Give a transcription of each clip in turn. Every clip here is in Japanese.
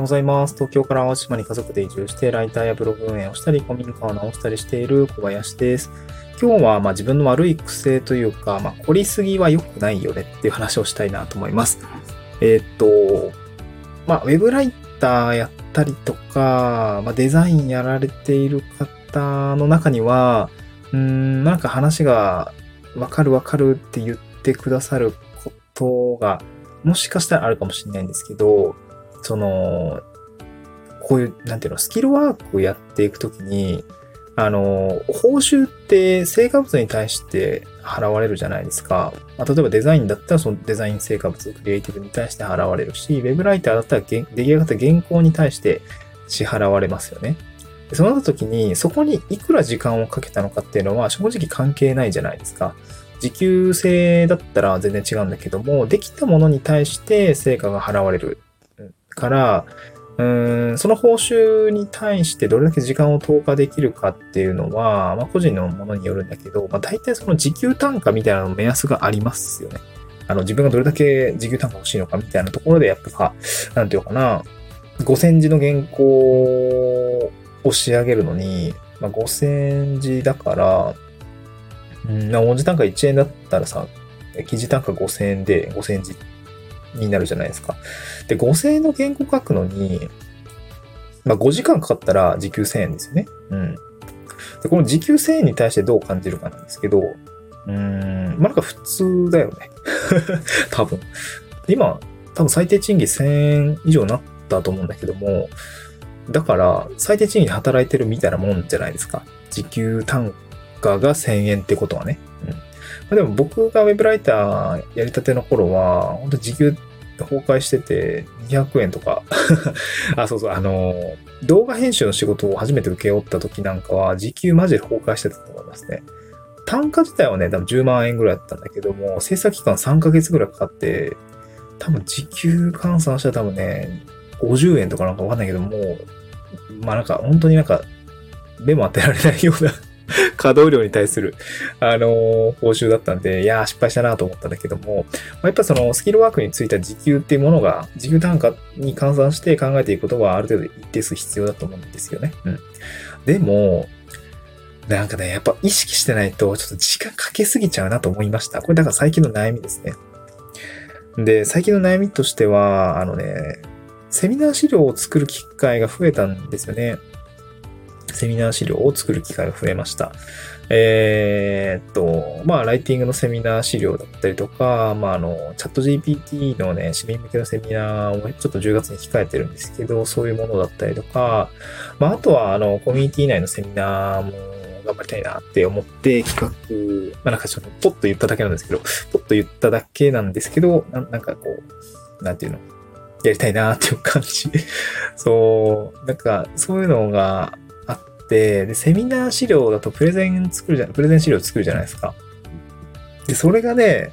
ようございます。東京から淡路島に家族で移住して、ライターやブログ運営をしたり、古民家を直したりしている小林です。今日はま自分の悪い癖というか、まあ、凝りすぎは良くないよねっていう話をしたいなと思います。えーっと、まあ、ウェブライターやったりとか、まあ、デザインやられている方の中には、うーん、なんか話がわかるわかるって言ってくださることが、もしかしたらあるかもしれないんですけど、その、こういう、なんていうの、スキルワークをやっていくときに、あの、報酬って成果物に対して払われるじゃないですか。まあ、例えばデザインだったらそのデザイン成果物、クリエイティブに対して払われるし、ウェブライターだったら出来上がった原稿に対して支払われますよね。そうなった時に、そこにいくら時間をかけたのかっていうのは正直関係ないじゃないですか。時給制だったら全然違うんだけども、できたものに対して成果が払われるから、うーんその報酬に対してどれだけ時間を投下できるかっていうのは、まあ、個人のものによるんだけど、まあ、大体その時給単価みたいなの目安がありますよね。あの、自分がどれだけ時給単価欲しいのかみたいなところで、やっぱ、なんていうかな、5000字の原稿を仕上げるのに、まあ、5000字だから、うん、文字単価1円だったらさ、記事単価5000円で5000字になるじゃないですか。で、5000円の原稿書くのに、まあ、5時間かかったら時給1000円ですよね。うん。で、この時給1000円に対してどう感じるかなんですけど、うん、まあ、なんか普通だよね。多分。今、多分最低賃金1000円以上になったと思うんだけども、だから、最低賃金で働いてるみたいなもんじゃないですか。時給単価が1000円ってことはね。まあ、でも僕がウェブライターやりたての頃は、本当時給崩壊してて、200円とか。あ、そうそう、あの、動画編集の仕事を初めて請け負った時なんかは、時給マジで崩壊してたと思いますね。単価自体はね、多分10万円ぐらいだったんだけども、制作期間3ヶ月ぐらいかかって、多分時給換算したら多分ね、50円とかなんかわかんないけども、まあなんか本当になんか、目も当てられないような 稼働量に対する、あのー報酬だったんで、いやー失敗したなと思ったんだけども、まあやっぱそのスキルワークについた時給っていうものが、時給単価に換算して考えていくことはある程度一定数必要だと思うんですよね。うん。でも、なんかね、やっぱ意識してないと、ちょっと時間かけすぎちゃうなと思いました。これだから最近の悩みですね。で、最近の悩みとしては、あのね、セミナー資料を作る機会が増えたんですよね。セミナー資料を作る機会が増えました。えーっと、まあ、ライティングのセミナー資料だったりとか、まあ、あの、チャット GPT のね、市民向けのセミナーをちょっと10月に控えてるんですけど、そういうものだったりとか、まあ、あとは、あの、コミュニティ内のセミナーも頑張りたいなって思って企画、まあ、なんかちょっとポッと言っただけなんですけど、ポッと言っただけなんですけど、ななんかこう、なんていうの、やりたいなっていう感じ。そう、なんか、そういうのが、で、セミナー資料だとプレゼン作るじゃ、プレゼン資料作るじゃないですか。で、それがね、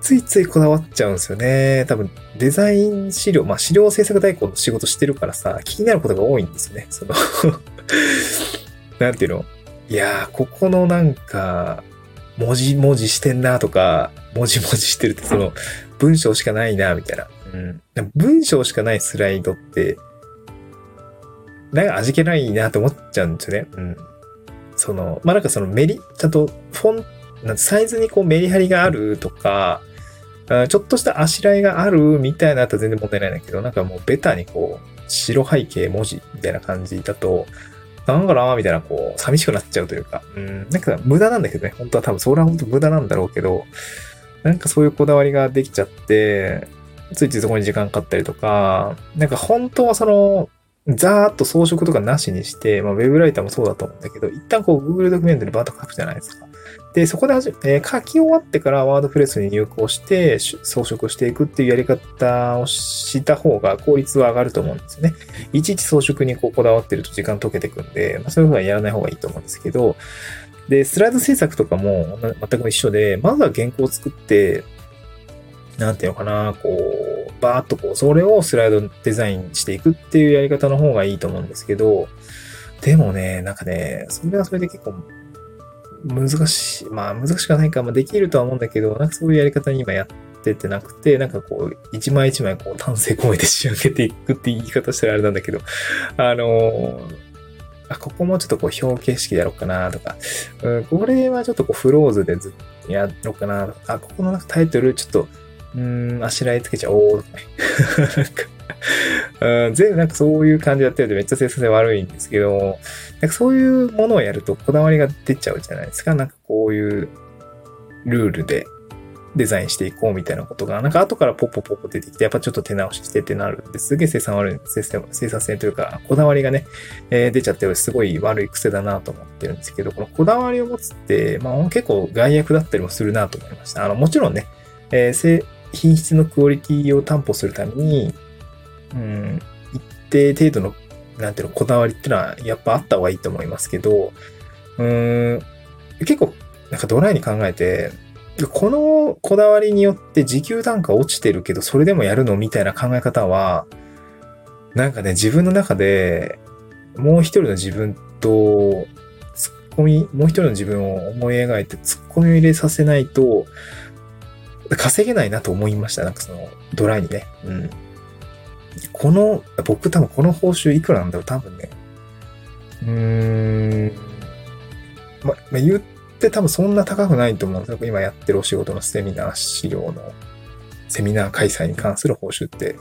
ついついこだわっちゃうんですよね。多分、デザイン資料、まあ、資料制作代行の仕事してるからさ、気になることが多いんですよね。その、なんていうの？いやー、ここのなんか、文字文字してんなとか、文字文字してるって、その、文章しかないな、みたいな。うん。文章しかないスライドって、なんか味気ないなって思っちゃうんですよね。うん。その、まあ、なんかそのメリ、ちゃんとフォン、なんサイズにこうメリハリがあるとか、ちょっとしたあしらいがあるみたいなのだったら全然問題ないんだけど、なんかもうベタにこう、白背景文字みたいな感じだと、なんかなみたいな、こう、寂しくなっちゃうというか、うん、なんか無駄なんだけどね、本当は多分それは本当無駄なんだろうけど、なんかそういうこだわりができちゃって、ついついそこに時間かかったりとか、なんか本当はその、ざーっと装飾とかなしにして、まあ、ウェブライターもそうだと思うんだけど、一旦こう Google ドキュメントにバーッと書くじゃないですか。で、そこで、えー書き終わってからワードプレスに入稿して、装飾していくっていうやり方をした方が効率は上がると思うんですよね。いちいち装飾にこうこだわってると時間溶けてくんで、まあ、そういうふうはやらない方がいいと思うんですけど、で、スライド制作とかも全く一緒で、まずは原稿を作って、なんていうのかな、こう、バーっとこう、それをスライドデザインしていくっていうやり方の方がいいと思うんですけど、でもね、なんかね、それはそれで結構難しい、まあ難しくはないか、まあできるとは思うんだけど、なんかそういうやり方に今やっててなくて、なんかこう、一枚一枚こう、丹精込めて仕上げていくって言い方したらあれなんだけど、あの、あ、ここもちょっとこう表形式でやろうかなとか、うん、これはちょっとこうフローズでずっとやろうかなあ、ここのタイトルちょっと、うん、あしらいつけちゃおうとかね。なんかうん、全部なんかそういう感じでやってるとめっちゃ生産性悪いんですけど、なんかそういうものをやるとこだわりが出ちゃうじゃないですか。なんかこういうルールでデザインしていこうみたいなことが、なんか後からポッポポッポ出てきて、やっぱちょっと手直ししてってなるんですげえ生産悪い、生産性というか、こだわりがね、えー、出ちゃってすごい悪い癖だなと思ってるんですけど、このこだわりを持つって、まあ結構害悪だったりもするなと思いました。あの、もちろんね、えー、品質のクオリティを担保するために、うん、一定程度の、なんていうの、こだわりっていうのはやっぱあった方がいいと思いますけど、うん、結構、なんかドライに考えて、このこだわりによって時給単価落ちてるけど、それでもやるのみたいな考え方は、なんかね、自分の中で、もう一人の自分と、ツッコミ、もう一人の自分を思い描いてツッコミを入れさせないと、稼げないなと思いました。なんかその、ドライにね。うん。この、僕多分この報酬いくらなんだろう多分ね。うーん。ま、ま言っって多分そんな高くないと思うんですよ。今やってるお仕事のセミナー資料の、セミナー開催に関する報酬って、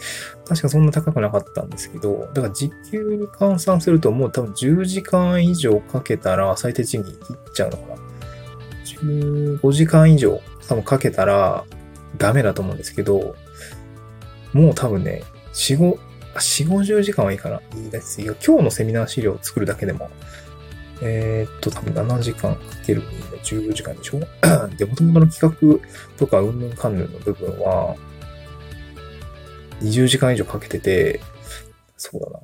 確かそんな高くなかったんですけど、だから時給に換算するともう多分10時間以上かけたら最低賃金切っちゃうのかな。15時間以上多分かけたらダメだと思うんですけど、もう多分ね、4、5、4、50時間はいいかな。いいですよ。今日のセミナー資料を作るだけでも、えー、っと、多分7時間かける2で10時間でしょ？で、元々の企画とか、うんぬんかんぬんの部分は、20時間以上かけてて、そうだな。っ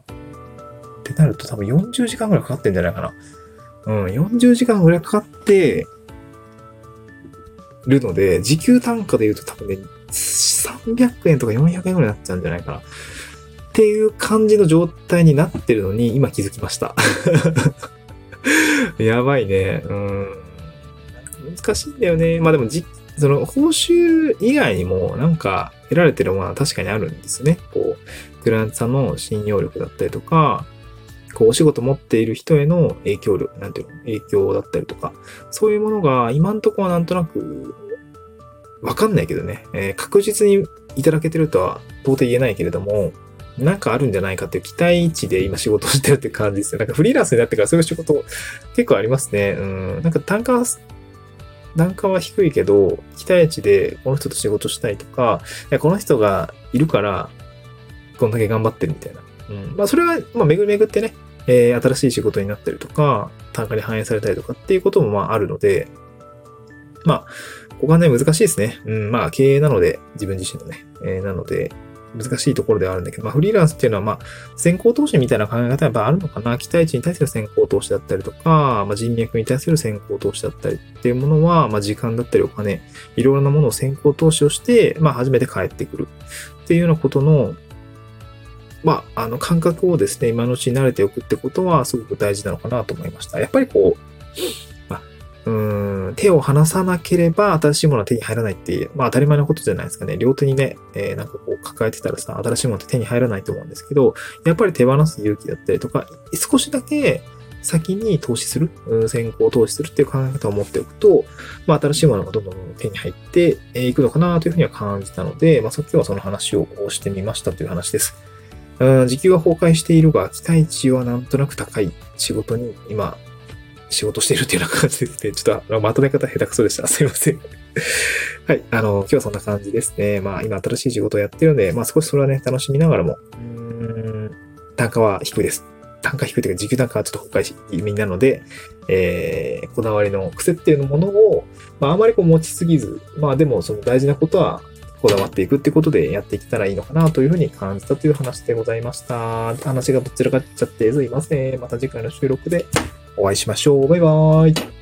てなると多分40時間ぐらいかかってんじゃないかな。うん、40時間ぐらいかかってるので、時給単価で言うと多分ね、300円とか400円ぐらいになっちゃうんじゃないかな。っていう感じの状態になってるのに、今気づきました。やばいね。うん。難しいんだよね。まあでもじ、その報酬以外にもなんか得られてるものは確かにあるんですね。こう、クライアントさんの信用力だったりとか、こう、お仕事持っている人への影響力、なんていうの、影響だったりとか、そういうものが今んとこはなんとなく、わかんないけどね、えー、確実にいただけてるとは到底言えないけれども、なんかあるんじゃないかっていう期待値で今仕事をしてるって感じですよ。なんかフリーランスになってからそういう仕事結構ありますね。うん。なんか単価は、単価は低いけど、期待値でこの人と仕事したいとか、いやこの人がいるから、こんだけ頑張ってるみたいな。うん。まあそれは、まあ巡り巡ってね、えー、新しい仕事になったりとか、単価に反映されたりとかっていうこともまああるので、まあ、ここはね、難しいですね。うん、まあ、経営なので、自分自身のね、えー、なので、難しいところではあるんだけど、まあ、フリーランスっていうのは、まあ、先行投資みたいな考え方はやっぱあるのかな。期待値に対する先行投資だったりとか、まあ、人脈に対する先行投資だったりっていうものは、まあ、時間だったりお金、いろいろなものを先行投資をして、まあ、初めて返ってくるっていうようなことの、まあ、あの、感覚をですね、今のうちに慣れておくってことは、すごく大事なのかなと思いました。やっぱりこう、まうん、手を離さなければ新しいものは手に入らないっていう、まあ当たり前のことじゃないですかね。両手にね、えー、なんかこう抱えてたらさ、新しいものって手に入らないと思うんですけど、やっぱり手放す勇気だったりとか、少しだけ先に投資する、先行投資するっていう考え方を持っておくと、まあ新しいものがどんどん手に入っていくのかなというふうには感じたので、まあ今日はその話をしてみましたという話です。うん、時給は崩壊しているが、期待値はなんとなく高い仕事に今仕事しているっていうような感じですね。ちょっとまとめ方下手くそでした。すいません。はい。あの、今日はそんな感じですね。まあ、今新しい仕事をやってるので、まあ少しそれはね、楽しみながらも、うん、単価は低いです。単価低いというか、時給単価はちょっと崩壊し気味なので、えー、こだわりの癖っていうものを、まあ、あまりこう持ちすぎず、まあでもその大事なことは、こだわっていくってことでやっていけたらいいのかなというふうに感じたという話でございました。話がどちらかっちゃってすいません。また次回の収録でお会いしましょう。バイバーイ。